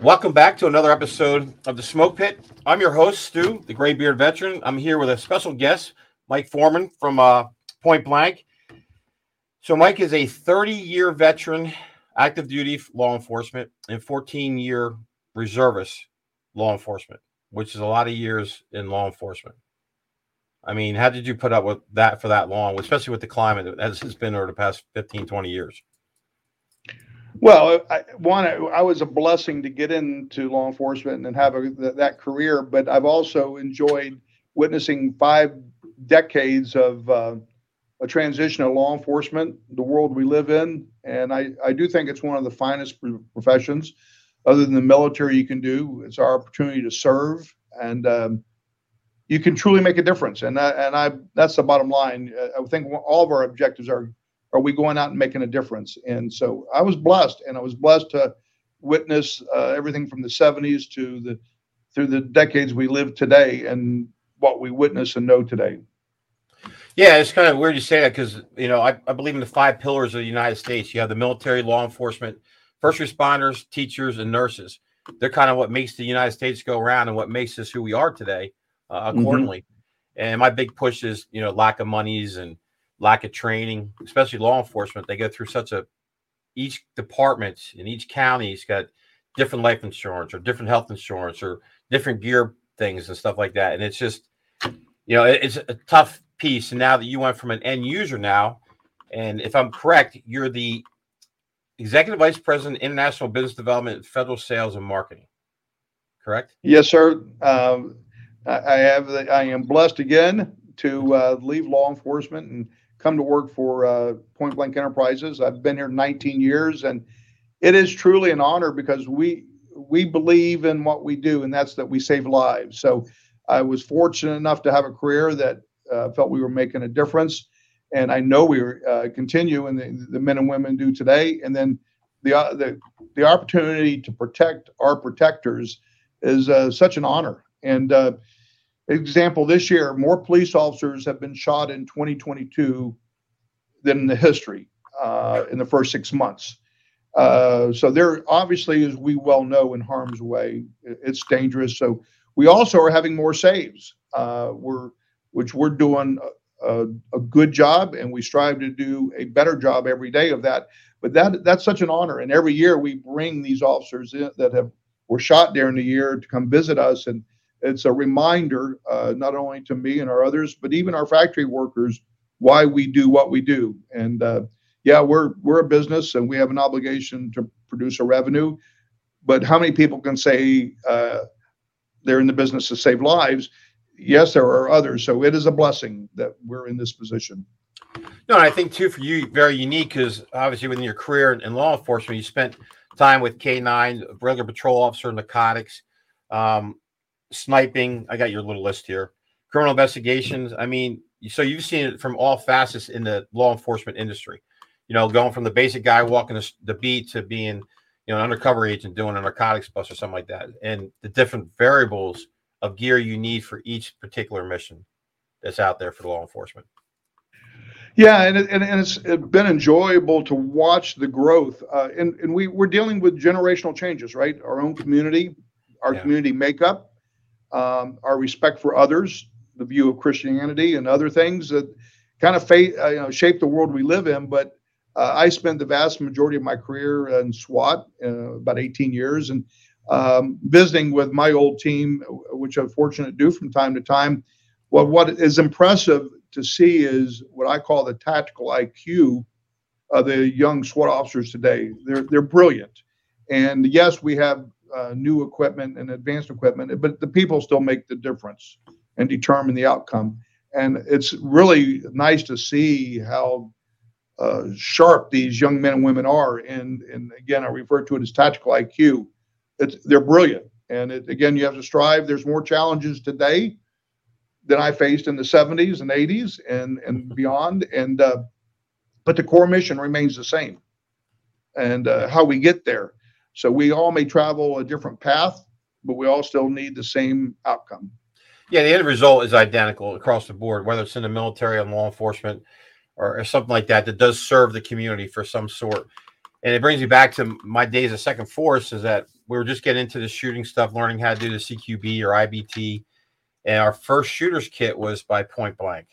Welcome back to another episode of the Smoke Pit. I'm your host, Stu, the Gray Beard veteran. I'm here with a special guest, Mike Foreman from uh, Point Blank. So, Mike is a 30 year veteran, active duty law enforcement, and 14 year reservist law enforcement, which is a lot of years in law enforcement. I mean, how did you put up with that for that long, especially with the climate as it's been over the past 15, 20 years? Well, I, one, I was a blessing to get into law enforcement and have a, that career, but I've also enjoyed witnessing five decades of uh, a transition of law enforcement, the world we live in, and I, I do think it's one of the finest professions, other than the military, you can do. It's our opportunity to serve, and um, you can truly make a difference. And and I that's the bottom line. I think all of our objectives are are we going out and making a difference? And so I was blessed, and I was blessed to witness uh, everything from the 70s to the through the decades we live today, and what we witness and know today. Yeah, it's kind of weird you say that because you know I, I believe in the five pillars of the United States. You have the military, law enforcement, first responders, teachers, and nurses. They're kind of what makes the United States go around and what makes us who we are today. Uh, mm-hmm. accordingly, mm-hmm. and my big push is you know lack of monies and lack of training, especially law enforcement. They go through such a each department in each county's got different life insurance or different health insurance or different gear things and stuff like that. And it's just, you know, it's a tough piece. And now that you went from an end user now, and if I'm correct, you're the executive vice president, international business development, federal sales and marketing. Correct? Yes, sir. Um, I have. The, I am blessed again to uh, leave law enforcement and come to work for uh, Point Blank Enterprises. I've been here 19 years, and it is truly an honor because we we believe in what we do, and that's that we save lives. So I was fortunate enough to have a career that uh, felt we were making a difference, and I know we uh, continue, and the, the, men and women do today. And then the uh, the the opportunity to protect our protectors is uh, such an honor. And uh, example, this year, more police officers have been shot in 2022 than in the history uh, in the first six months. Uh, so there obviously, as we well know, in harm's way, it's dangerous. So we also are having more saves. Uh, we're which we're doing a, a, good job, and we strive to do a better job every day of that. But that that's such an honor, and every year we bring these officers in, that have were shot during the year to come visit us and it's a reminder, uh, not only to me and our others, but even our factory workers, why we do what we do. And uh, yeah, we're we're a business and we have an obligation to produce a revenue. But how many people can say uh, they're in the business to save lives? Yes, there are others. So it is a blessing that we're in this position. No, I think too for you very unique because obviously within your career in law enforcement, you spent time with K9, regular patrol officer, narcotics. Um, sniping. I got your little list here. Criminal investigations. I mean, so you've seen it from all facets in the law enforcement industry. You know, going from the basic guy walking the, the beat to being, you know, an undercover agent doing a narcotics bust or something like that, and the different variables of gear you need for each particular mission that's out there for law enforcement. Yeah, and, it, and, it's been enjoyable to watch the growth. Uh, and and we, we're dealing with generational changes, right? Our own community, our yeah. community makeup, um, our respect for others, the view of Christianity, and other things that kind of uh, you know, shape the world we live in. But uh, I spent the vast majority of my career in SWAT, uh, about 18 years, and um, visiting with my old team, which I'm fortunate to do from time to time. Well, what is impressive to see is what I call the tactical IQ of the young SWAT officers today. They're they're brilliant, and yes, we have uh, new equipment and advanced equipment, but the people still make the difference and determine the outcome. And it's really nice to see how uh, sharp these young men and women are. And and again, I refer to it as tactical IQ. It's, they're brilliant. And it, again, you have to strive. There's more challenges today than I faced in the 70s and 80s and and beyond. And uh, but the core mission remains the same. And uh, how we get there so we all may travel a different path, but we all still need the same outcome. Yeah, the end result is identical across the board, whether it's in the military and law enforcement or, or something like that that does serve the community for some sort. And it brings me back to my days of second force is that we were just getting into the shooting stuff, learning how to do the CQB or IBT. And our first shooter's kit was by Point Blank.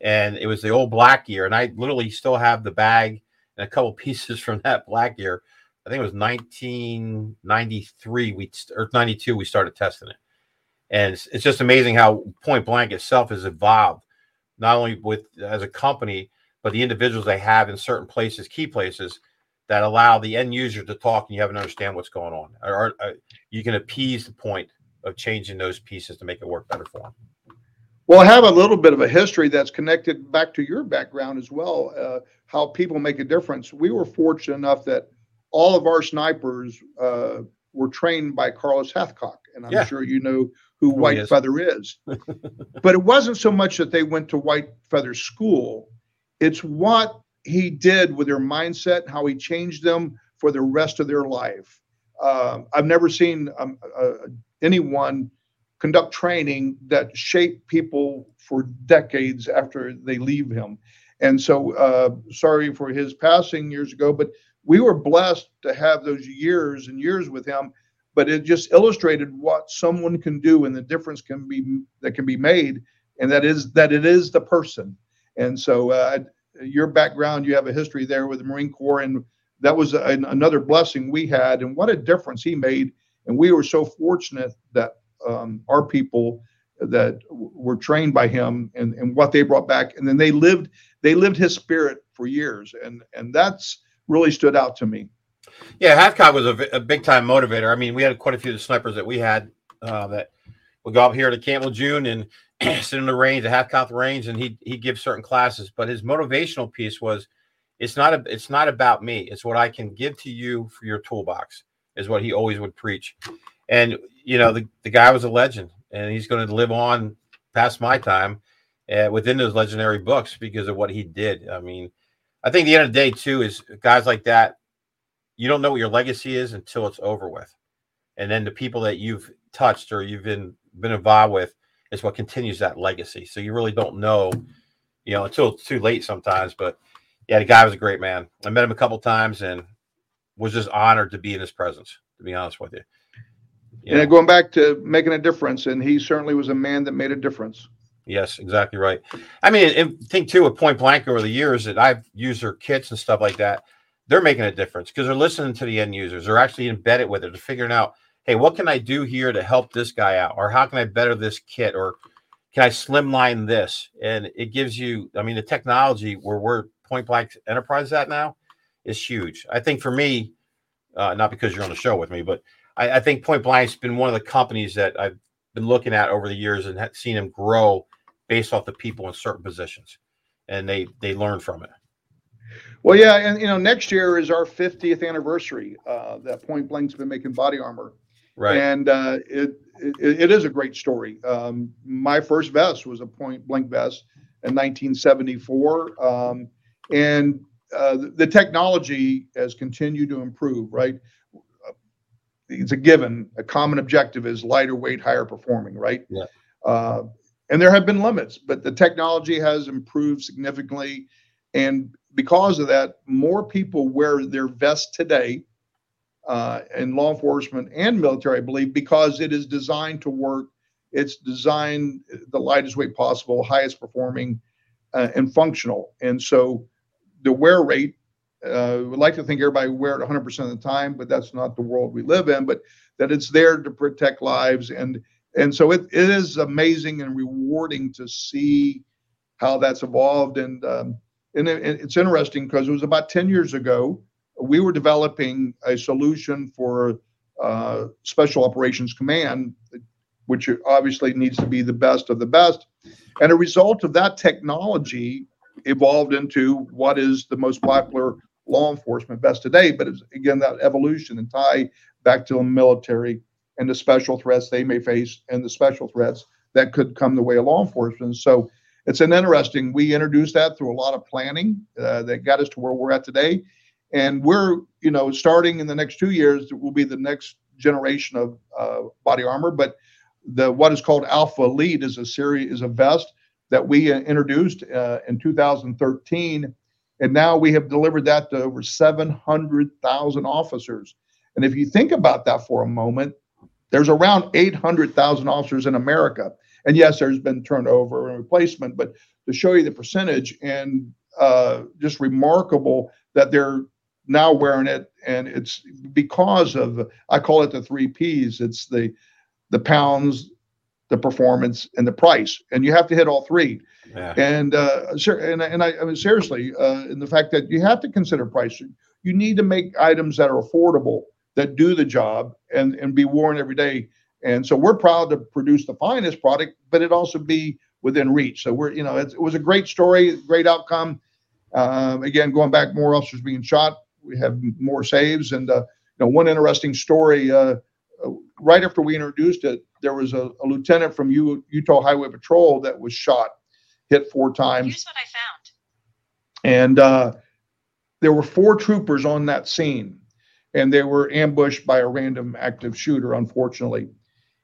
And it was the old black gear. And I literally still have the bag and a couple pieces from that black gear. I think it was 1993 we or 92 we started testing it. And it's, it's just amazing how Point Blank itself has evolved, not only with as a company, but the individuals they have in certain places, key places that allow the end user to talk and you have to understand what's going on. Or, or, or you can appease the point of changing those pieces to make it work better for them. Well, I have a little bit of a history that's connected back to your background as well, uh, how people make a difference. We were fortunate enough that all of our snipers uh, were trained by Carlos Hathcock, and I'm yeah. sure you know who White is. Feather is. but it wasn't so much that they went to White Feather School, it's what he did with their mindset, how he changed them for the rest of their life. Uh, I've never seen um, uh, anyone conduct training that shaped people for decades after they leave him. And so, uh, sorry for his passing years ago, but we were blessed to have those years and years with him. But it just illustrated what someone can do and the difference can be that can be made, and that is that it is the person. And so, uh, your background, you have a history there with the Marine Corps, and that was a, another blessing we had. And what a difference he made. And we were so fortunate that um, our people that were trained by him and, and what they brought back, and then they lived they lived his spirit for years, and and that's really stood out to me. Yeah, Hathcock was a, a big time motivator. I mean, we had quite a few of the snipers that we had uh, that would go up here to Camp Lejeune and sit in the range, the Hathcock range, and he he gives certain classes. But his motivational piece was, it's not a, it's not about me. It's what I can give to you for your toolbox. Is what he always would preach. And you know, the, the guy was a legend, and he's going to live on past my time uh, within those legendary books because of what he did. I mean, I think the end of the day too is guys like that. You don't know what your legacy is until it's over with, and then the people that you've touched or you've been been involved with is what continues that legacy. So you really don't know, you know, until it's too late sometimes. But yeah, the guy was a great man. I met him a couple times and was just honored to be in his presence. To be honest with you. you and going back to making a difference, and he certainly was a man that made a difference. Yes, exactly right. I mean, and think too with Point Blank over the years that I've used their kits and stuff like that. They're making a difference because they're listening to the end users. They're actually embedded with it. They're figuring out hey, what can I do here to help this guy out? Or how can I better this kit? Or can I slimline this? And it gives you, I mean, the technology where we're point blank enterprise at now is huge. I think for me, uh, not because you're on the show with me, but I, I think Point Blank's been one of the companies that I've been looking at over the years and seen them grow based off the people in certain positions, and they they learn from it. Well, yeah, and you know, next year is our 50th anniversary uh, that Point Blank's been making body armor. Right. And uh, it, it, it is a great story. Um, my first vest was a point blank vest in 1974. Um, and uh, the, the technology has continued to improve, right? It's a given. A common objective is lighter weight, higher performing, right? Yeah. And there have been limits, but the technology has improved significantly. And because of that, more people wear their vests today uh, in law enforcement and military, I believe, because it is designed to work. It's designed the lightest weight possible, highest performing, uh, and functional. And so the wear rate, uh, we like to think everybody wear it 100% of the time, but that's not the world we live in. But that it's there to protect lives, and and so it, it is amazing and rewarding to see how that's evolved. And um, and it, it's interesting because it was about 10 years ago we were developing a solution for uh, Special Operations Command, which obviously needs to be the best of the best. And a result of that technology evolved into what is the most popular law enforcement best today. But it's, again, that evolution and tie back to the military and the special threats they may face and the special threats that could come the way of law enforcement. So it's an interesting, we introduced that through a lot of planning uh, that got us to where we're at today. And we're you know starting in the next two years it will be the next generation of uh, body armor but the what is called alpha elite is a series is a vest that we uh, introduced uh, in 2013 and now we have delivered that to over 700,000 officers. And if you think about that for a moment, there's around 800,000 officers in America. And yes, there's been turnover and replacement, but to show you the percentage and uh, just remarkable that they're now wearing it. And it's because of, I call it the three Ps. It's the, the pounds, the performance and the price. And you have to hit all three. Yeah. And, uh, and, and I, I mean, seriously, uh, in the fact that you have to consider pricing, you need to make items that are affordable that do the job and, and be worn every day. And so we're proud to produce the finest product, but it also be within reach. So we're, you know, it was a great story, great outcome. Um, again, going back, more officers being shot. We have more saves, and uh, you know, one interesting story. Uh, uh right after we introduced it, there was a, a lieutenant from U, Utah Highway Patrol that was shot, hit four times. Here's what I found. And uh, there were four troopers on that scene and they were ambushed by a random active shooter, unfortunately.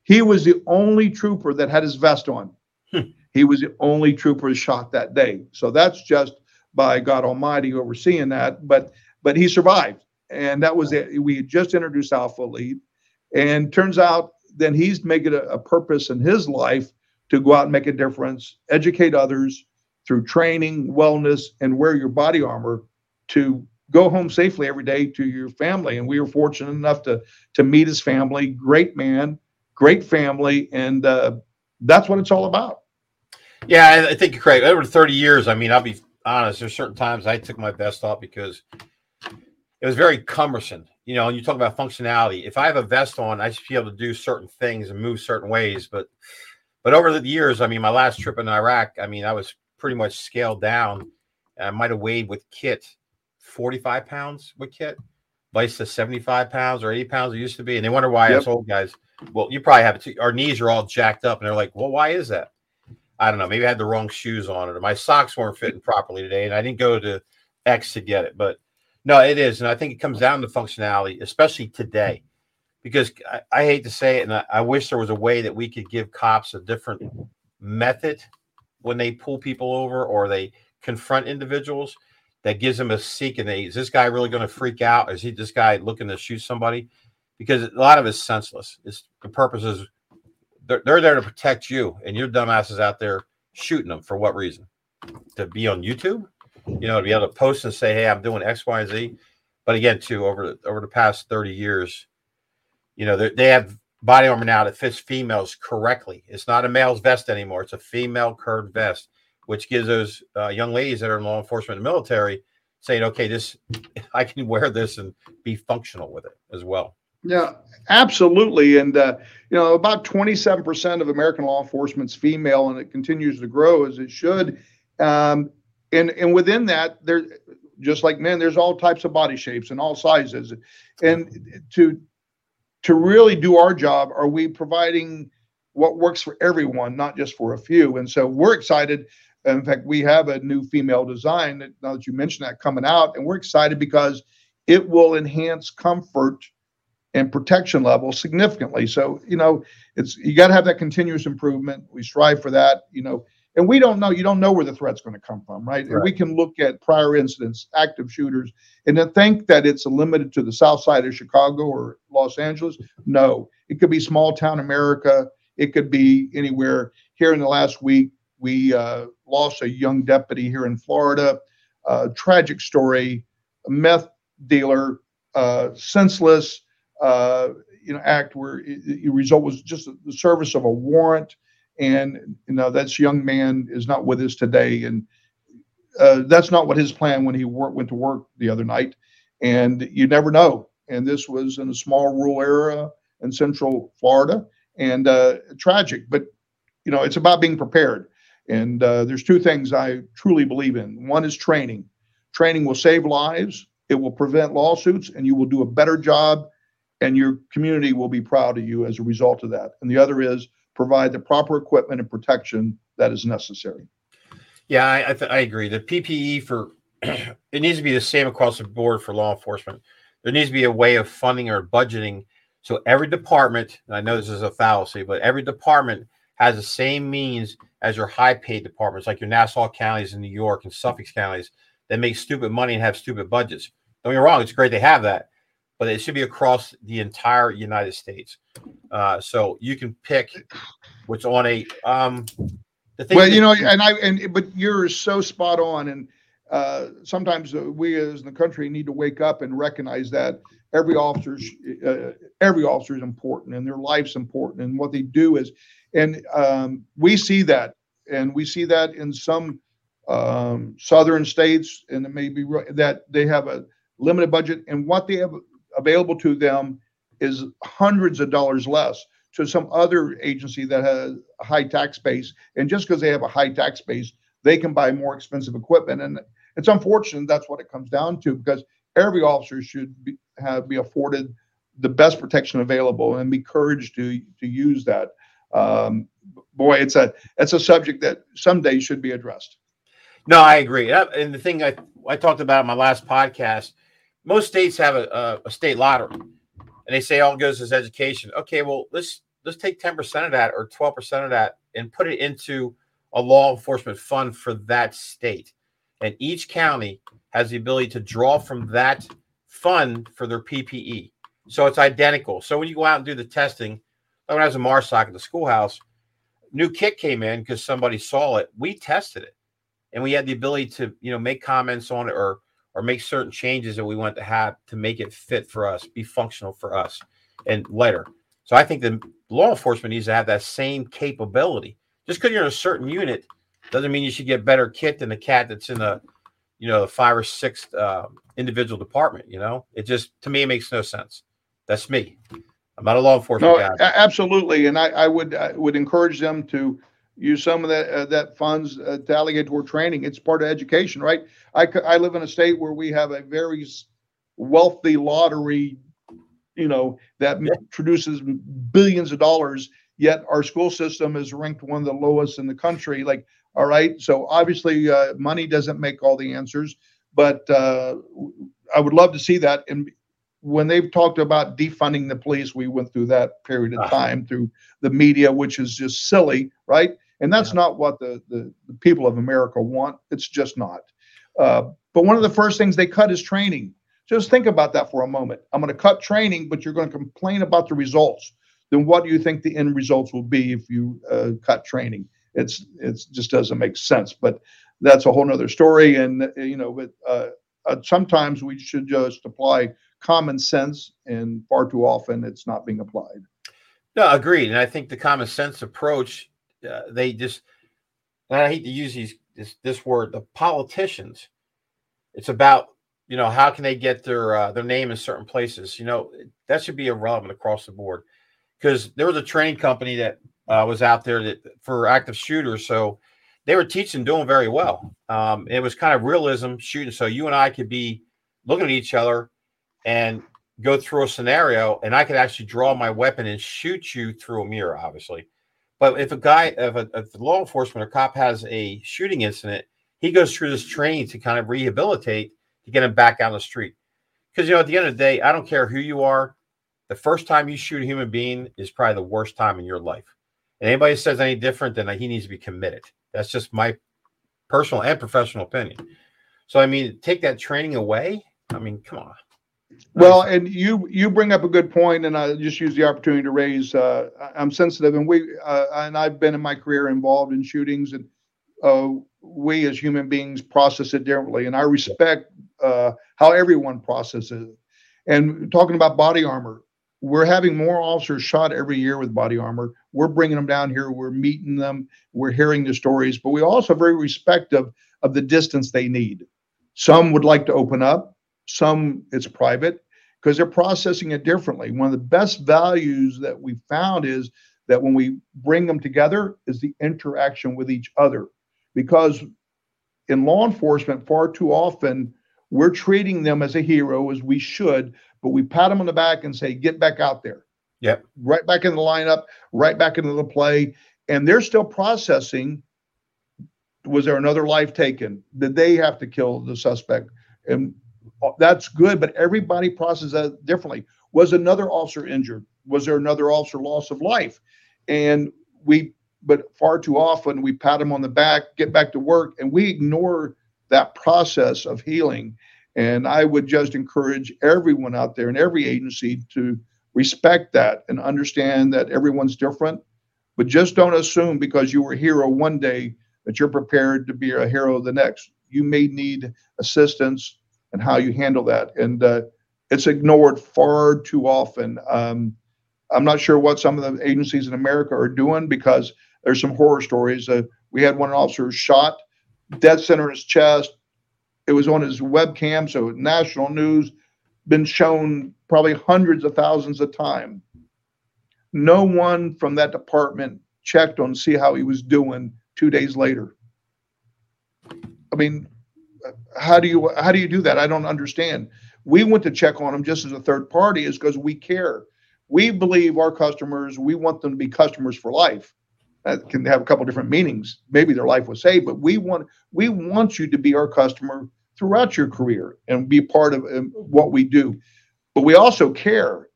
He was the only trooper that had his vest on. Hmm. He was the only trooper shot that day. So that's just by God Almighty overseeing that. But but he survived. And that was it. We had just introduced Alpha Elite. And turns out then he's making a, a purpose in his life to go out and make a difference, educate others through training, wellness, and wear your body armor to go home safely every day to your family. And we were fortunate enough to to meet his family. Great man, great family, and uh, that's what it's all about. Yeah, I think you're correct. Over 30 years, I mean, I'll be honest. There's certain times I took my vest off because it was very cumbersome. You know, and you talk about functionality. If I have a vest on, I should be able to do certain things and move certain ways. But but over the years, I mean, my last trip in Iraq, I mean, I was pretty much scaled down. I might have weighed with kit 45 pounds with kit, vice to 75 pounds or 80 pounds it used to be. And they wonder why yep. us old guys, well, you probably have it too. Our knees are all jacked up and they're like, well, why is that? I don't know. Maybe I had the wrong shoes on it or my socks weren't fitting properly today. And I didn't go to X to get it. But no, it is. And I think it comes down to functionality, especially today. Because I, I hate to say it, and I, I wish there was a way that we could give cops a different method when they pull people over or they confront individuals that gives them a seek and they is this guy really going to freak out? Is he this guy looking to shoot somebody? Because a lot of it's senseless. It's the purpose is they're, they're there to protect you, and your dumbasses out there shooting them for what reason? To be on YouTube, you know, to be able to post and say, "Hey, I'm doing X, Y, Z." But again, too, over over the past 30 years, you know, they have body armor now that fits females correctly. It's not a male's vest anymore; it's a female curved vest which gives those uh, young ladies that are in law enforcement and military saying, okay, this I can wear this and be functional with it as well. Yeah, absolutely. And, uh, you know, about 27% of American law enforcement's female, and it continues to grow as it should. Um, and, and within that, there, just like men, there's all types of body shapes and all sizes. And to, to really do our job, are we providing what works for everyone, not just for a few? And so we're excited in fact, we have a new female design that, now that you mentioned that coming out, and we're excited because it will enhance comfort and protection level significantly. So, you know, it's you got to have that continuous improvement. We strive for that, you know, and we don't know, you don't know where the threat's going to come from, right? right? We can look at prior incidents, active shooters, and then think that it's limited to the south side of Chicago or Los Angeles. No, it could be small town America. It could be anywhere. Here in the last week, we uh, lost a young deputy here in Florida. Tragic story, a meth dealer, uh, senseless, uh, you know, act where the result was just the service of a warrant, and you know that's young man is not with us today, and uh, that's not what his plan when he wor- went to work the other night, and you never know. And this was in a small rural area in Central Florida, and uh, tragic, but you know it's about being prepared and uh, there's two things I truly believe in. One is training. Training will save lives, it will prevent lawsuits, and you will do a better job, and your community will be proud of you as a result of that. And the other is provide the proper equipment and protection that is necessary. Yeah, I, I, th- I agree. The PPE for it needs to be the same across the board for law enforcement. There needs to be a way of funding or budgeting so every department. I know this is a fallacy, but every department has the same means as your high paid departments, like your Nassau counties in New York and Suffolk counties that make stupid money and have stupid budgets. Don't get me wrong, it's great they have that. but it should be across the entire United States. Uh, so you can pick what's on a um, the thing. Well, you know, and I and but you're so spot on, and uh, sometimes we as in the country need to wake up and recognize that every officer uh, every officer is important and their life's important and what they do is and um, we see that. And we see that in some um, southern states and it may be that they have a limited budget. And what they have available to them is hundreds of dollars less to some other agency that has a high tax base. And just because they have a high tax base they can buy more expensive equipment. And it's unfortunate that's what it comes down to because every officer should be, have be afforded the best protection available and be encouraged to to use that. Um, boy, it's a it's a subject that someday should be addressed. No, I agree. And the thing I I talked about in my last podcast, most states have a, a, state lottery, and they say all goes is education. Okay, well let's let's take ten percent of that or twelve percent of that and put it into a law enforcement fund for that state, and each county has the ability to draw from that fund for their PPE. So it's identical. So when you go out and do the testing, when I was in MARSOC at the schoolhouse, new kit came in because somebody saw it. We tested it, and we had the ability to you know make comments on it or or make certain changes that we want to have to make it fit for us, be functional for us, and later. So I think the law enforcement needs to have that same capability. Just because you're in a certain unit doesn't mean you should get better kit than the cat that's in a you know, the five or six uh, individual department. You know, it just to me it makes no sense. That's me. I'm not a law enforcement no, guy. Absolutely, and I, I would I would encourage them to use some of that uh, that funds uh, to allocate toward training. It's part of education, right? I I live in a state where we have a very wealthy lottery, you know, that yeah. produces billions of dollars. Yet our school system is ranked one of the lowest in the country. Like all right. So obviously, uh, money doesn't make all the answers, but uh, I would love to see that. And when they've talked about defunding the police, we went through that period of uh-huh. time through the media, which is just silly, right? And that's yeah. not what the, the, the, people of America want. It's just not. Uh, but one of the first things they cut is training. Just think about that for a moment. I'm going to cut training, but you're going to complain about the results. Then what do you think the end results will be if you uh, cut training? it's it's just doesn't make sense. But that's a whole nother story. And you know, but uh, uh, sometimes we should just apply common sense, and far too often it's not being applied. No, agreed. And I think the common sense approach, uh, they just, I hate to use these this this word, the politicians. It's about you know how can they get their uh, their name in certain places. You know that should be irrelevant across the board because there was a training company that uh, was out there that, for active shooters. So they were teaching, doing very well. Um, it was kind of realism shooting. So you and I could be looking at each other and go through a scenario, and I could actually draw my weapon and shoot you through a mirror, obviously. But if a guy, if a, if law enforcement or cop has a shooting incident, he goes through this training to kind of rehabilitate to get him back on the street. Because you know, at the end of the day, I don't care who you are. The first time you shoot a human being is probably the worst time in your life. And anybody says any different, then he needs to be committed. That's just my personal and professional opinion. So I mean, take that training away. I mean, come on. Well, and you you bring up a good point, and I just use the opportunity to raise. Uh, I'm sensitive, and we uh, and I've been in my career involved in shootings, and uh, we as human beings process it differently, and I respect uh, how everyone processes it. And talking about body armor, we're having more officers shot every year with body armor. We're bringing them down here. We're meeting them. We're hearing the stories, but we also very respective of the distance they need. Some would like to open up. Some it's private because they're processing it differently. One of the best values that we found is that when we bring them together is the interaction with each other. Because in law enforcement, far too often we're treating them as a hero as we should, but we pat them on the back and say, get back out there. Yep. Right back in the lineup, right back into the play. And they're still processing. Was there another life taken? Did they have to kill the suspect? And that's good, but everybody processes that differently. Was another officer injured? Was there another officer loss of life? And we, but far too often we pat them on the back, get back to work, and we ignore that process of healing And I would just encourage everyone out there in every agency to respect that and understand that everyone's different. But just don't assume because you were a hero one day that you're prepared to be a hero the next. You may need assistance and how you handle that. And uh, it's ignored far too often. Um, I'm not sure what some of the agencies in America are doing because there's some horror stories. Uh, we had one officer shot, dead center in his chest. It was on his webcam, so national news, been shown probably hundreds of thousands of times. No one from that department checked on see how he was doing two days later. I mean, how do you how do you do that? I don't understand. We went to check on them just as a third party is because we care. We believe our customers, we want them to be customers for life. That can have a couple different meanings. Maybe their life was saved, but we want we want you to be our customer throughout your career and be part of um, what we do. But we also care.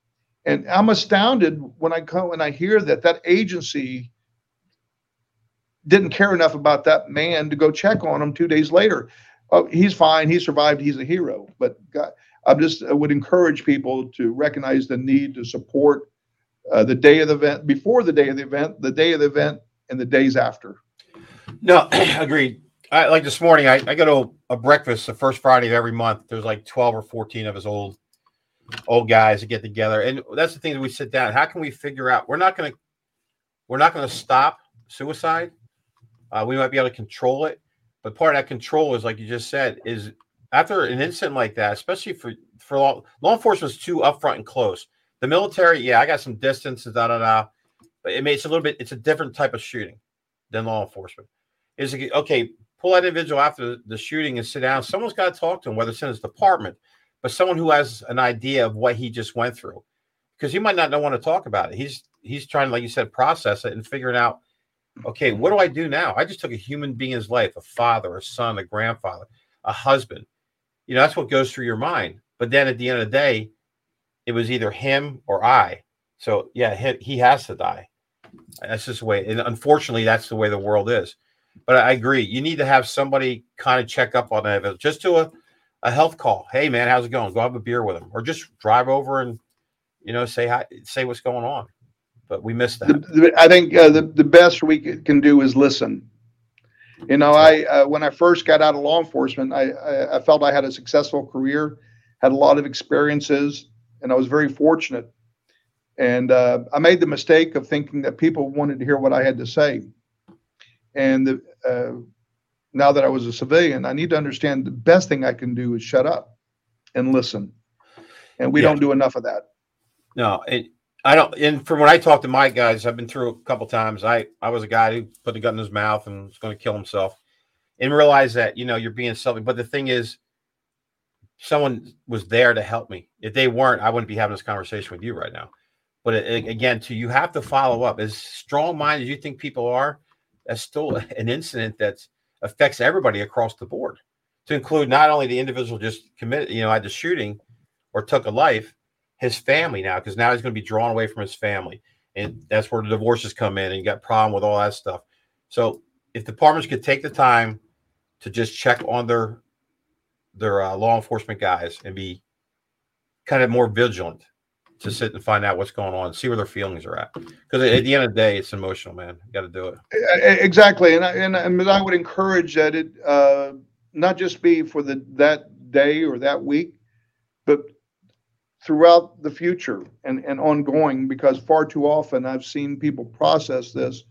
And I'm astounded when I come and I hear that that agency didn't care enough about that man to go check on him two days later. Oh, he's fine. He survived. He's a hero. But God, I just I would encourage people to recognize the need to support uh, the day of the event, before the day of the event, the day of the event, and the days after. No, agreed. I, like this morning, I, I go to a, a, breakfast the first Friday of every month. There's like 12 or 14 of us old old guys that get together. And that's the thing that we sit down. How can we figure out? We're not going to we're not going to stop suicide. Uh, we might be able to control it, but part of that control is, like you just said, is after an incident like that, especially for for law, law enforcement is too upfront and close. The military, yeah, I got some distance, and da da da, but it makes a little bit. It's a different type of shooting than law enforcement. Is okay? Pull that individual after the shooting and sit down. Someone's got to talk to him, whether it's in his department, but someone who has an idea of what he just went through, because he might not want to talk about it. He's he's trying, like you said, process it and figuring out. Okay, what do I do now? I just took a human being's life, a father, a son, a grandfather, a husband. You know, that's what goes through your mind. But then at the end of the day, it was either him or I. So yeah, he, he has to die. That's just the way. And unfortunately, that's the way the world is. But I agree. You need to have somebody kind of check up on that. Just do a, a health call. Hey man, how's it going? Go have a beer with him, or just drive over and you know say hi, say what's going on. But we missed that. The, the, I think uh, the the best we can do is listen. You know, I uh, when I first got out of law enforcement, I, I I felt I had a successful career, had a lot of experiences, and I was very fortunate. And uh, I made the mistake of thinking that people wanted to hear what I had to say. And the, uh, now that I was a civilian, I need to understand the best thing I can do is shut up and listen. And we yeah. don't do enough of that. No, it, I don't. And from when I talk to my guys, I've been through a couple times. I I was a guy who put the gun in his mouth and was going to kill himself, and realize that you know you're being selfish. But the thing is, someone was there to help me. If they weren't, I wouldn't be having this conversation with you right now. But it, again, to you have to follow up. As strong minded as you think people are, that's still an incident that affects everybody across the board. To include not only the individual just committed, you know, had the shooting or took a life, his family now, because now he's going to be drawn away from his family. And that's where the divorces come in and you got problem with all that stuff. So if departments could take the time to just check on their their uh, law enforcement guys and be kind of more vigilant to sit and find out what's going on, see where their feelings are at. Because at the end of the day, it's emotional, man. You got to do it. Exactly, and I, and, and I would encourage that it uh, not just be for the that day or that week, but throughout the future and, and ongoing. Because far too often I've seen people process this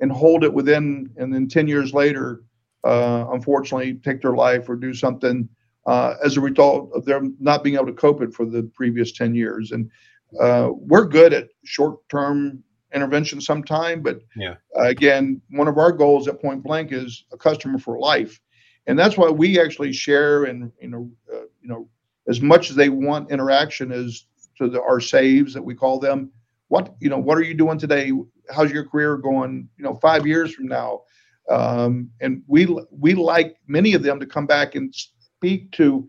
and hold it within, and then ten years later, uh, unfortunately, take their life or do something uh, as a result of them not being able to cope it for the previous 10 years. And uh, we're good at short term intervention sometime, but yeah. again, one of our goals at Point Blank is a customer for life. And that's why we actually share and, you know, uh, you know, as much as they want interaction as to the, our saves that we call them. What, you know, what are you doing today? How's your career going, you know, five years from now? Um, and we, we like many of them to come back and speak to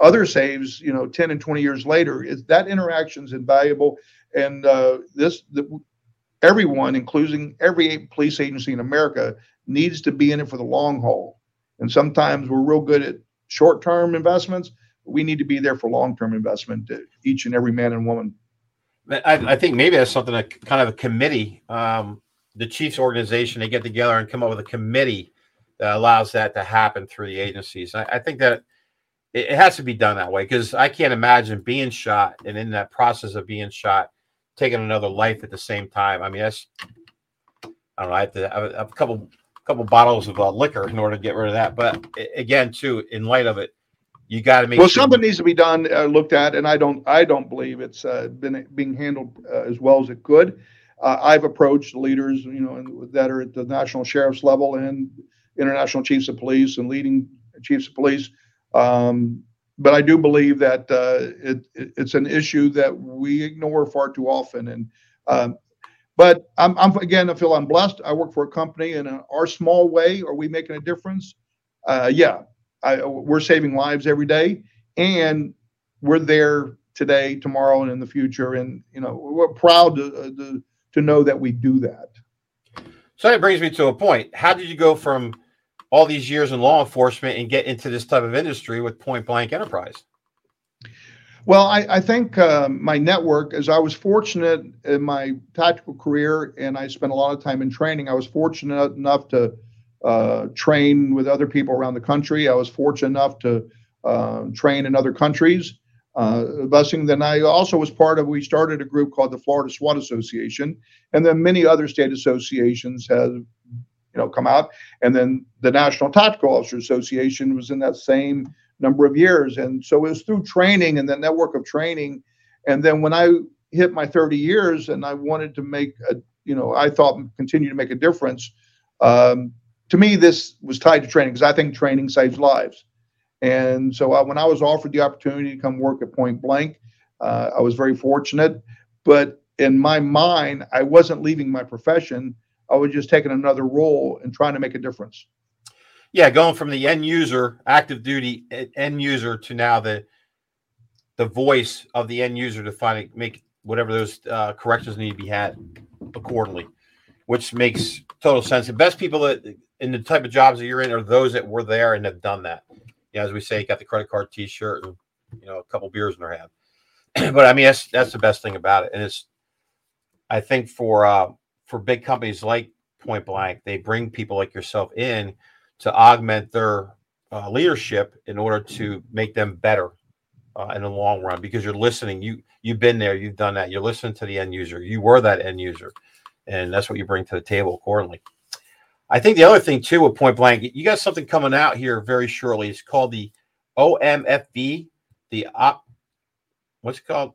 other saves, you know, 10 and 20 years later, is that interaction is invaluable. And uh, this, the, everyone, including every police agency in America, needs to be in it for the long haul. And sometimes we're real good at short term investments, we need to be there for long-term investment, uh, each and every man and woman. I, I think maybe that's something that kind of a committee, um, the chiefs organization, they get together and come up with a committee that allows that to happen through the agencies. I, I think that it, it, has to be done that way because I can't imagine being shot and in that process of being shot, taking another life at the same time. I mean, that's I don't know. I have to have a couple couple bottles of uh, liquor in order to get rid of that. But again, too, in light of it, you got to make well. Sure something needs to be done, uh, looked at, and I don't I don't believe it's uh, been being handled uh, as well as it could. Uh, I've approached leaders, you know, that are at the national sheriff's level and international chiefs of police and leading chiefs of police. Um, but I do believe that uh, it, it, it's an issue that we ignore far too often. And um, but I'm, I'm, again, I feel I'm blessed. I work for a company in our small way. Are we making a difference? Uh, yeah, I, we're saving lives every day, and we're there today, tomorrow, and in the future. And you know, we're proud to, uh, to, to know that we do that. So that brings me to a point. How did you go from all these years in law enforcement and get into this type of industry with Point Blank Enterprise? Well, I, I think uh, my network, as I was fortunate in my tactical career, and I spent a lot of time in training. I was fortunate enough to uh, train with other people around the country. I was fortunate enough to uh, train in other countries. Uh, busing. Then I also was part of. We started a group called the Florida SWAT Association, and then many other state associations have, you know, come out. And then the National Tactical Officer Association was in that same number of years. And so it was through training and the network of training. And then when I hit my 30 years and I wanted to make a, you know, I thought continue to make a difference. Um, to me, this was tied to training because I think training saves lives. And so I, when I was offered the opportunity to come work at Point Blank, uh, I was very fortunate. But in my mind, I wasn't leaving my profession. I was just taking another role and trying to make a difference yeah, going from the end user, active duty end user to now the the voice of the end user to find make whatever those uh, corrections need to be had accordingly, which makes total sense. The best people that in the type of jobs that you're in are those that were there and have done that. You know, as we say, got the credit card T-shirt and you know a couple beers in their hand. but I mean, that's that's the best thing about it, and it's I think for uh, for big companies like Point Blank, they bring people like yourself in to augment their uh, leadership in order to make them better uh, in the long run because you're listening you you've been there you've done that you're listening to the end user you were that end user and that's what you bring to the table accordingly. I think the other thing too with point blank you got something coming out here very shortly. It's called the omfv the op what's it called?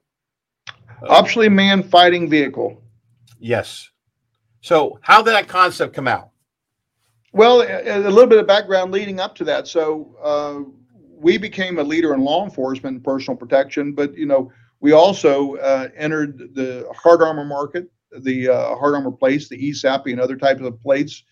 Uh, optionally manned fighting vehicle. Yes. So how did that concept come out? Well, a, a little bit of background leading up to that. So uh, we became a leader in law enforcement and personal protection, but you know we also uh, entered the hard armor market, the uh, hard armor plates, the ESAPI, and other types of plates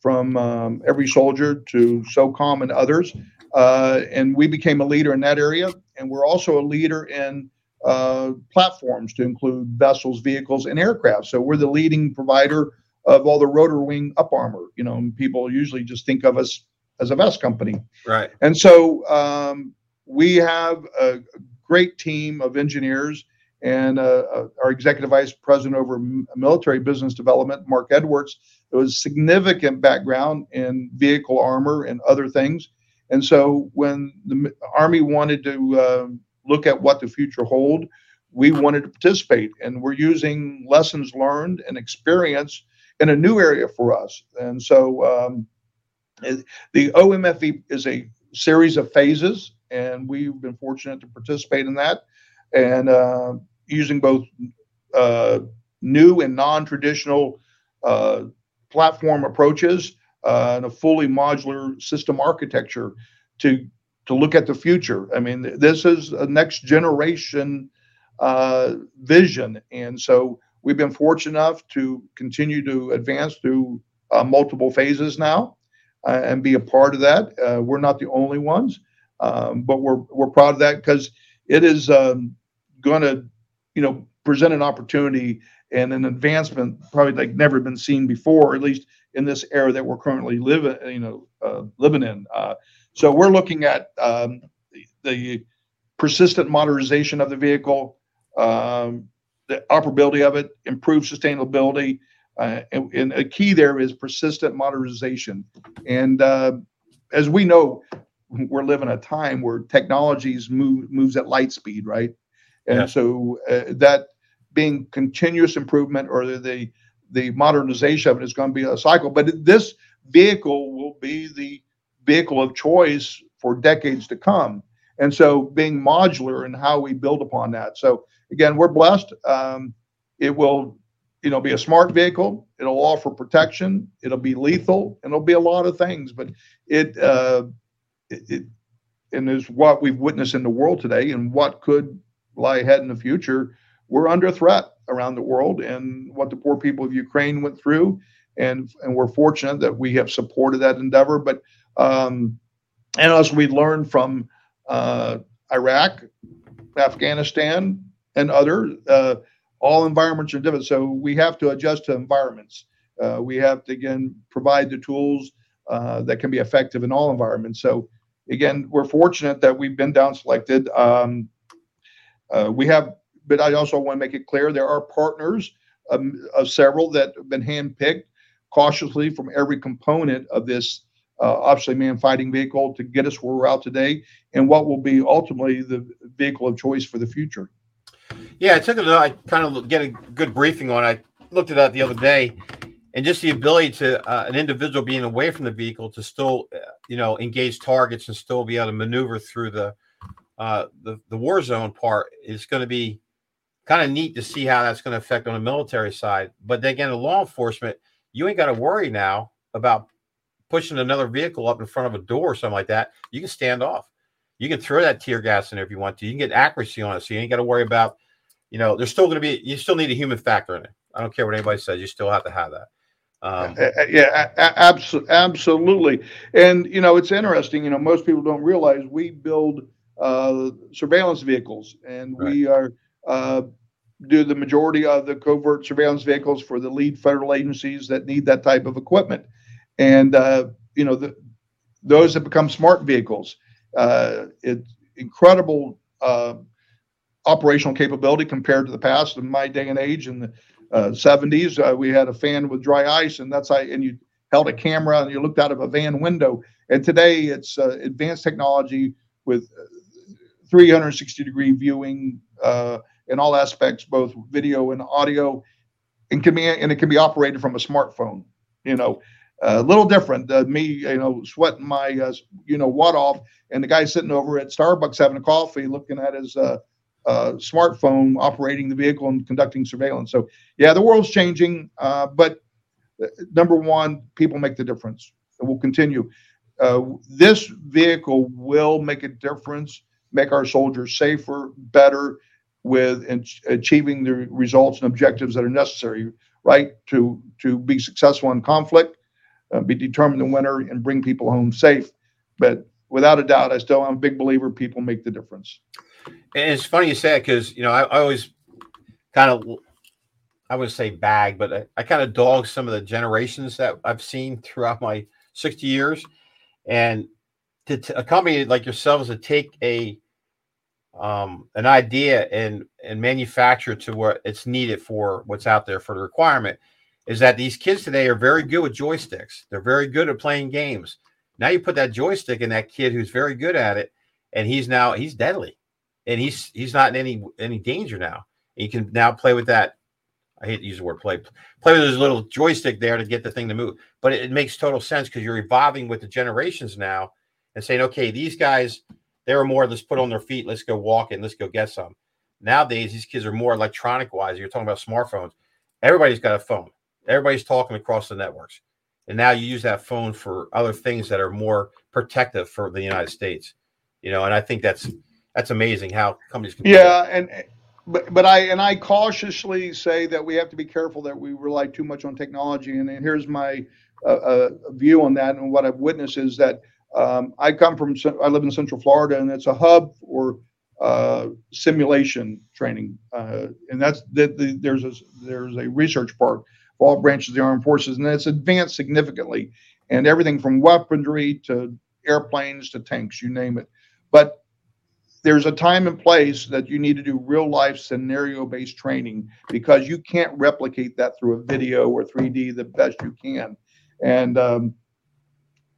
from um, every soldier to SOCOM and others. Uh, and we became a leader in that area. And we're also a leader in uh, platforms to include vessels, vehicles, and aircraft. So we're the leading provider of all the rotor wing up armor. You know, people usually just think of us as a vest company. Right. And so um, we have a great team of engineers and uh, uh our executive vice president over military business development, Mark Edwards, there was significant background in vehicle armor and other things. And so when the Army wanted to uh, look at what the future hold, we wanted to participate. And we're using lessons learned and experience in a new area for us. And so um, the OMFV is a series of phases, and we've been fortunate to participate in that and uh, using both uh, new and non-traditional uh, platform approaches uh, and a fully modular system architecture to to look at the future. I mean, this is a next generation uh, vision, and so We've been fortunate enough to continue to advance through uh, multiple phases now and be a part of that. We're not the only ones, um, but we're we're proud of that because it is um, going to, you know, present an opportunity and an advancement probably like never been seen before, at least in this era that we're currently living, you know, uh, living in. Uh, so we're looking at um, the persistent modernization of the vehicle, um, the operability of it, improved sustainability. Uh, and, and, a key there is persistent modernization. And uh, as we know, we're living a time where technologies move moves at light speed, right? And yeah. so uh, that being continuous improvement or the, the the modernization of it is going to be a cycle. But this vehicle will be the vehicle of choice for decades to come. And so being modular and how we build upon that. So again, we're blessed. Um, it will, you know, be a smart vehicle. It'll offer protection. It'll be lethal, and it'll be a lot of things. But it, uh, it, it and is what we've witnessed in the world today, and what could lie ahead in the future. We're under threat around the world, and what the poor people of Ukraine went through, and and we're fortunate that we have supported that endeavor. But um, and as we learned from uh, Iraq, Afghanistan, and other, uh, all environments are different. So we have to adjust to environments. Uh, we have to again provide the tools uh, that can be effective in all environments. So again, we're fortunate that we've been down selected. Um, uh, we have, but I also want to make it clear there are partners um, of several that have been handpicked cautiously from every component of this uh, optionally manned fighting vehicle to get us where we're out today and what will be ultimately the vehicle of choice for the future. Yeah, I took it. I kind of get a good briefing on. I looked at that the other day, and just the ability to uh, an individual being away from the vehicle to still, uh, you know, engage targets and still be able to maneuver through the uh, the the war zone part is going to be kind of neat to see how that's going to affect on the military side. But then again, the law enforcement, you ain't got to worry now about pushing another vehicle up in front of a door or something like that. You can stand off. You can throw that tear gas in there if you want to. You can get accuracy on it, so you ain't got to worry about. You know, there's still going to be. You still need a human factor in it. I don't care what anybody says. You still have to have that. Um, yeah, abso- absolutely. And you know, it's interesting. You know, most people don't realize we build uh, surveillance vehicles, and right. we are uh, do the majority of the covert surveillance vehicles for the lead federal agencies that need that type of equipment. And uh, you know, the, those have become smart vehicles. Uh, it's incredible uh, operational capability compared to the past. In my day and age, in the uh, 70s, uh, we had a fan with dry ice, and that's how, and you held a camera and you looked out of a van window. And today, it's uh, advanced technology with 360 degree viewing uh, in all aspects, both video and audio, and can be and it can be operated from a smartphone. You know, a uh, little different. Uh, me, you know, sweating my uh, you know what off, and the guy sitting over at Starbucks having a coffee, looking at his uh, uh, smartphone operating the vehicle and conducting surveillance. So yeah, the world's changing, uh, but number one, people make the difference. And we'll continue. This vehicle will make a difference, make our soldiers safer, better, with achieving the results and objectives that are necessary, right, to to be successful in conflict, uh, be determined the winner, and bring people home safe. But without a doubt, I still am a big believer people make the difference. And it's funny you say it because you know I, I always kind of I would say bag, but I, I kind of dog some of the generations that I've seen throughout my 60 years, and to, to a company like yourselves to take a um, an idea and and manufacture to what it's needed for what's out there for the requirement is that these kids today are very good with joysticks. They're very good at playing games. Now you put that joystick in that kid who's very good at it, and he's now he's deadly and he's he's not in any any danger now. He can now play with that. I hate to use the word play. Play with his little joystick there to get the thing to move. But it, it makes total sense because you're evolving with the generations now and saying, okay, these guys, they were more let's put on their feet, let's go walk and let's go get some. Nowadays, these kids are more electronic wise. You're talking about smartphones. Everybody's got a phone. Everybody's talking across the networks. And now you use that phone for other things that are more protective for the United States. You know, and I think that's that's amazing how companies can. Yeah, and but but I and I cautiously say that we have to be careful that we rely too much on technology. And, and here's my uh, uh, view on that. And what I've witnessed is that um, I come from I live in Central Florida, and it's a hub for uh, simulation training, uh, and that's the, the, there's a there's a research park for all branches of the armed forces, and it's advanced significantly, and everything from weaponry to airplanes to tanks, you name it. But there's a time and place that you need to do real life scenario based training because you can't replicate that through a video or 3D the best you can. And um,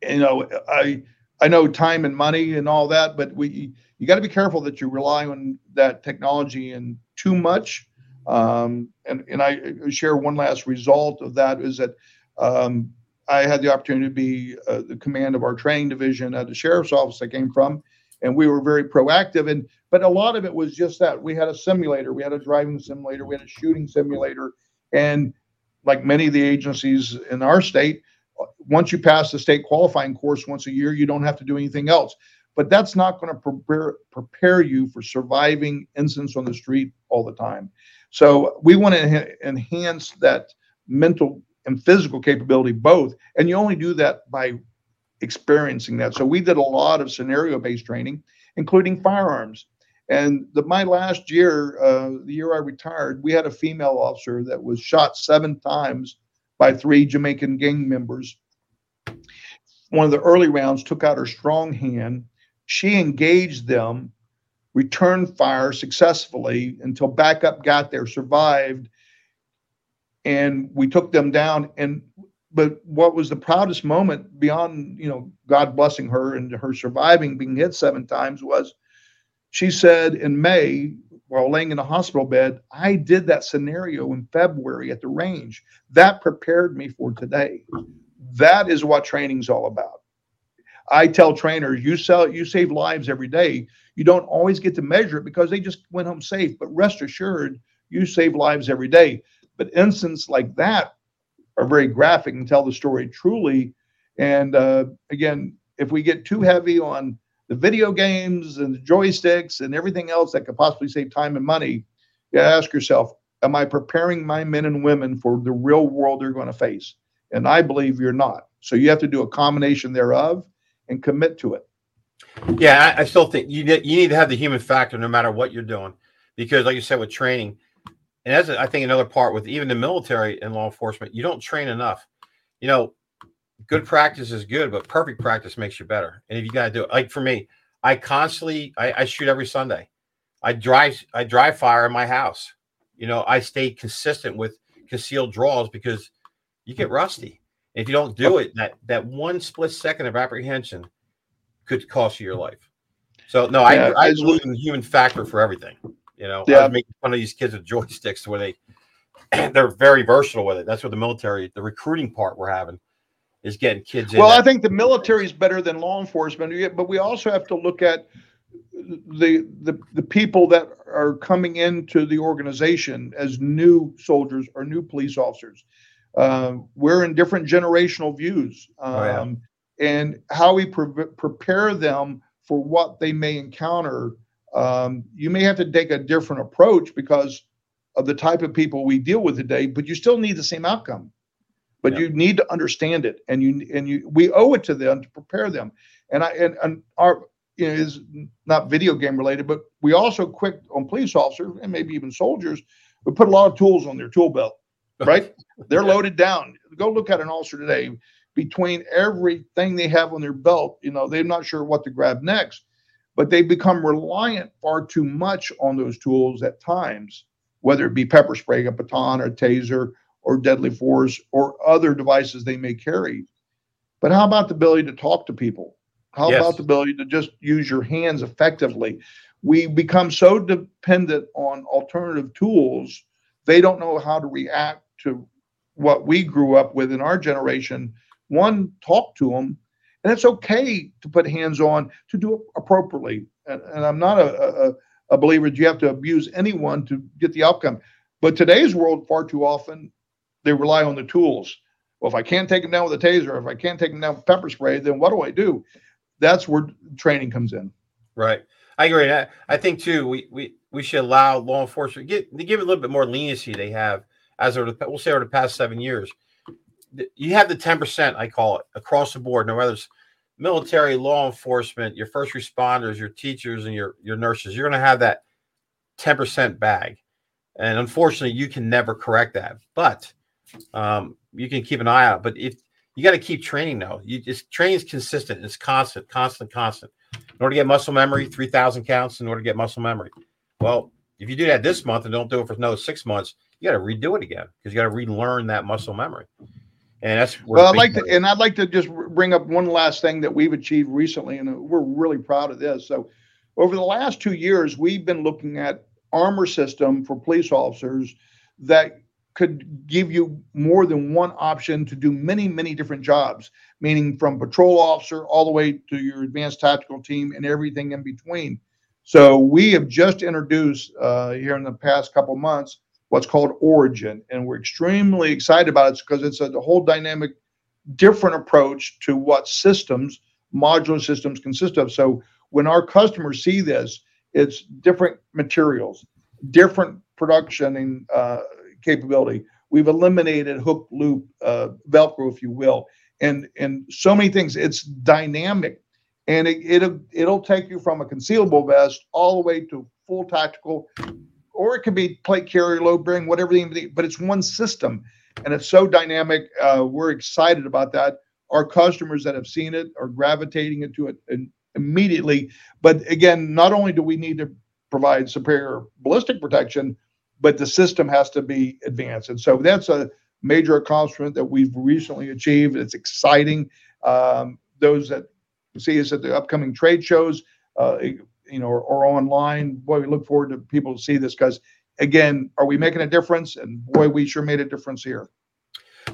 you know, I I know time and money and all that, but we you got to be careful that you rely on that technology and too much. Um, and and I share one last result of that is that um, I had the opportunity to be uh, the command of our training division at the sheriff's office I came from, and we were very proactive. And but a lot of it was just that we had a simulator, we had a driving simulator, we had a shooting simulator, and like many of the agencies in our state, once you pass the state qualifying course once a year, you don't have to do anything else. But that's not going to prepare prepare you for surviving incidents on the street all the time. So we want to enhance that mental and physical capability both, and you only do that by experiencing that. So we did a lot of scenario based training, including firearms. And the, my last year, uh, the year I retired, we had a female officer that was shot seven times by three Jamaican gang members. One of the early rounds took out her strong hand. She engaged them, returned fire successfully until backup got there, survived, and we took them down. And but what was the proudest moment beyond you know God blessing her and her surviving being hit seven times was she said in May while laying in a hospital bed, I did that scenario in February at the range. That prepared me for today. That is what training's all about. I tell trainers, you sell you save lives every day. You don't always get to measure it because they just went home safe, but rest assured, you save lives every day. But incidents like that are very graphic and tell the story truly. And uh, again, if we get too heavy on the video games and the joysticks and everything else that could possibly save time and money, you ask yourself, am I preparing my men and women for the real world they're going to face? And I believe you're not. So you have to do a combination thereof and commit to it. Yeah, I, I still think you need, you need to have the human factor no matter what you're doing, because like you said with training, and that's I think another part with even the military and law enforcement, you don't train enough. You know, good practice is good, but perfect practice makes you better. And if you got to do it, like for me, I constantly I, I, shoot every Sunday. I drive I drive fire in my house. You know, I stay consistent with concealed draws because you get rusty. If you don't do oh. it, that that one split second of apprehension could cost you your life. So no, yeah, I I believe in the human factor for everything. You know, yeah. I was making fun of these kids with joysticks where they they're very versatile with it. That's what the military, the recruiting part we're having is getting kids well i think the military is better than law enforcement but we also have to look at the, the the people that are coming into the organization as new soldiers or new police officers uh, we're in different generational views um, oh, yeah. Um, and how we pre- prepare them for what they may encounter um, you may have to take a different approach because of the type of people we deal with today but you still need the same outcome but yeah. you need to understand it and you and you we owe it to them to prepare them and i and, and our you know, is not video game related but we also quick on police officers and maybe even soldiers we put a lot of tools on their tool belt right they're loaded down go look at an officer today between everything they have on their belt you know they're not sure what to grab next but they become reliant far too much on those tools at times whether it be pepper spray a baton or a taser or deadly force or other devices they may carry. But how about the ability to talk to people? How yes. about the ability to just use your hands effectively? We become so dependent on alternative tools, they don't know how to react to what we grew up with in our generation. One, talk to them, and it's okay to put hands on to do it appropriately. And, and I'm not a, a, a believer that you have to abuse anyone to get the outcome. But today's world, far too often, they rely on the tools. Well, if I can't take them down with a taser, if I can't take them down with pepper spray, then what do I do? That's where training comes in. Right. I agree. I, I think too. We we we should allow law enforcement get give it a little bit more leniency they have as over the we'll say over the past seven years. You have the ten percent I call it across the board. No whether it's military, law enforcement, your first responders, your teachers, and your your nurses. You're going to have that ten percent bag, and unfortunately, you can never correct that. But um, you can keep an eye out. But if you got to keep training though, you just training is consistent. It's constant, constant, constant. In order to get muscle memory, 3,000 counts in order to get muscle memory. Well, if you do that this month and don't do it for another six months, you got to redo it again because you got to relearn that muscle memory. And that's well, I'd like to, and I'd like to just bring up one last thing that we've achieved recently, and we're really proud of this. So, over the last two years, we've been looking at armor system for police officers that could give you more than one option to do many, many different jobs, meaning from patrol officer all the way to your advanced tactical team and everything in between. So we have just introduced uh, here in the past couple months what's called Origin, and we're extremely excited about it because it's a, whole dynamic, different approach to what systems, modular systems consist of. So when our customers see this, it's different materials, different production and uh, capability. We've eliminated hook loop uh, Velcro, if you will, and and so many things. It's dynamic, and it, it'll it'll take you from a concealable vest all the way to full tactical, or it could be plate carrier, load bearing, whatever. But it's one system, and it's so dynamic. Uh, we're excited about that. Our customers that have seen it are gravitating into it immediately. But again, not only do we need to provide superior ballistic protection, but the system has to be advanced. And so that's a major accomplishment that we've recently achieved. It's exciting. Um, those that see us at the upcoming trade shows, uh, you know, or, or, online, boy, we look forward to people to see this because, again, are we making a difference? And boy, we sure made a difference here.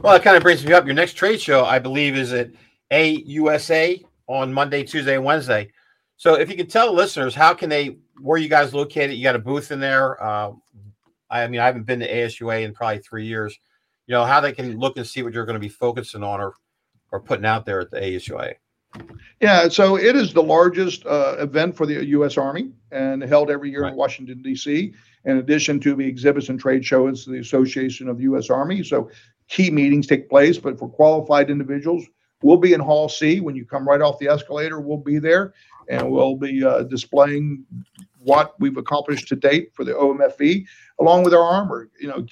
Well, that kind of brings me up. Your next trade show, I believe, is at AUSA on Monday, Tuesday, and Wednesday. So, if you could tell listeners, how can they, where you guys located? You got a booth in there. Uh, I mean, I haven't been to ASUA in probably three years. You know how they can look and see what you're going to be focusing on or or putting out there at the ASUA. Yeah, so it is the largest uh, event for the U.S. Army and held every year right. in Washington D.C. In addition to the exhibits and trade shows, the Association of the U.S. Army. So key meetings take place, but for qualified individuals, we'll be in Hall C. When you come right off the escalator, we'll be there, and we'll be uh, displaying what we've accomplished to date for the OMFV, along with our armor. You know,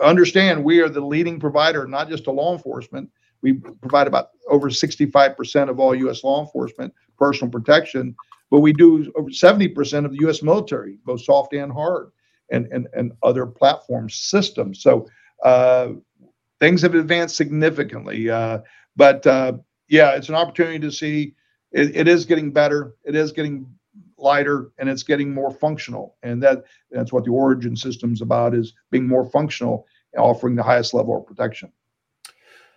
understand we are the leading provider, not just to law enforcement. We provide about over 65% of all U.S. law enforcement personal protection, but we do over 70% of the U.S. military, both soft and hard, and and, and other platform systems. So uh, things have advanced significantly. Uh, but uh, yeah, it's an opportunity to see. It, it is getting better. It is getting lighter and it's getting more functional and that that's what the origin system is about is being more functional and offering the highest level of protection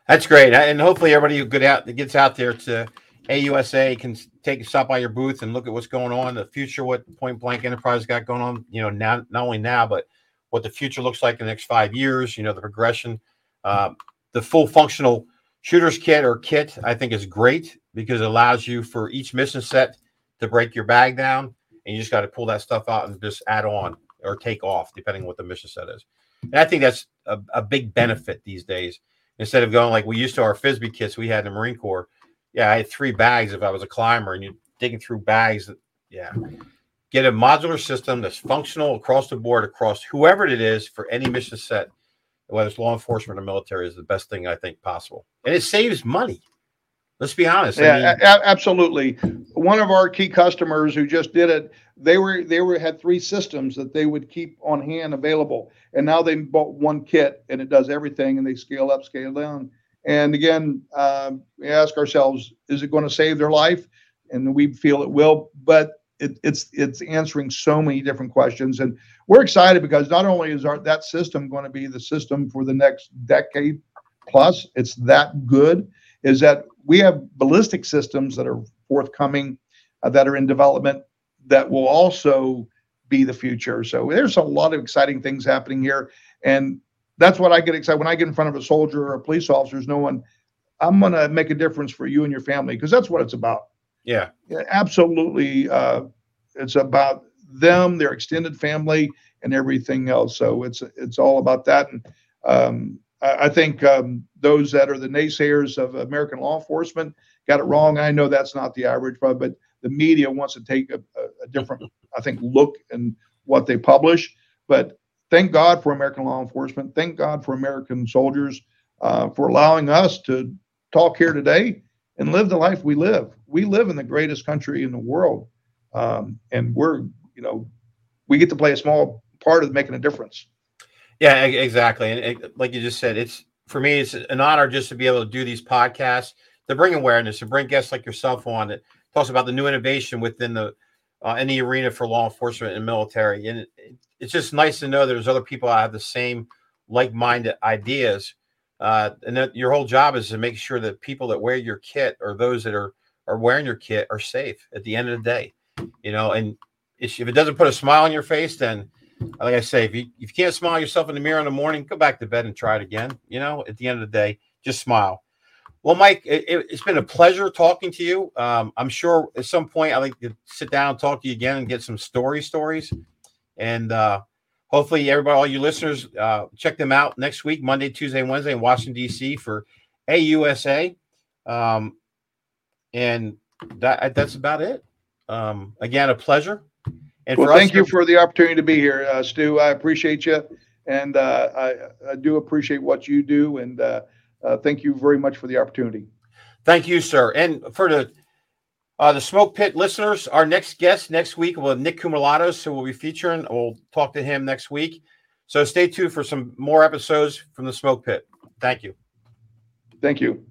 that's great and hopefully everybody who get out gets out there to ausa can take stop by your booth and look at what's going on the future what point blank enterprise got going on you know now not only now but what the future looks like in the next five years you know the progression uh, the full functional shooters kit or kit i think is great because it allows you for each mission set to break your bag down, and you just got to pull that stuff out and just add on or take off, depending on what the mission set is. And I think that's a, a big benefit these days. Instead of going like we used to our FISB kits we had in the Marine Corps. Yeah, I had three bags if I was a climber, and you're digging through bags. Yeah. Get a modular system that's functional across the board, across whoever it is for any mission set, whether it's law enforcement or military, is the best thing I think possible. And it saves money. Let's be honest. Yeah, I mean, a- absolutely. One of our key customers who just did it, they were they were had three systems that they would keep on hand available, and now they bought one kit and it does everything, and they scale up, scale down. And again, um, we ask ourselves, is it going to save their life? And we feel it will, but it, it's it's answering so many different questions, and we're excited because not only is our that system going to be the system for the next decade plus, it's that good is that we have ballistic systems that are forthcoming, uh, that are in development, that will also be the future. So there's a lot of exciting things happening here, and that's what I get excited when I get in front of a soldier or a police officer. Is knowing I'm going to make a difference for you and your family because that's what it's about. Yeah, yeah absolutely. Uh, it's about them, their extended family, and everything else. So it's it's all about that. And um, I think um, those that are the naysayers of American law enforcement got it wrong. I know that's not the average, but the media wants to take a, a different, I think, look in what they publish. But thank God for American law enforcement. Thank God for American soldiers uh, for allowing us to talk here today and live the life we live. we live in the greatest country in the world, um, and we're you know we get to play a small part of making a difference. Yeah, exactly. And it, like you just said, it's for me, it's an honor just to be able to do these podcasts to bring awareness, to bring guests like yourself on that talks about the new innovation within the uh, arena for law enforcement and military. And it, it's just nice to know there's other people that have the same like-minded ideas. Uh, and that your whole job is to make sure that people that wear your kit or those that are are wearing your kit are safe at the end of the day. You know, and if it doesn't put a smile on your face, then like I say, if you if you can't smile yourself in the mirror in the morning, go back to bed and try it again. You know, at the end of the day, just smile. Well, Mike, it, has been a pleasure talking to you. Um, I'm sure at some point I'd like to sit down and talk to you again and get some story stories. And uh, hopefully, everybody, all you listeners, uh, check them out next week, Monday, Tuesday, and Wednesday in Washington, D.C. for AUSA. Um, and that, that's about it. Um, again, a pleasure. And well, thank you for the opportunity to be here, uh, Stu. I appreciate you, and uh, I, I, do appreciate what you do, and uh, uh, thank you very much for the opportunity. Thank you, sir. And for the uh, the Smoke Pit listeners, our next guest next week will be Nick Kumalatos, who we'll be featuring. We'll talk to him next week. So stay tuned for some more episodes from the Smoke Pit. Thank you. Thank you.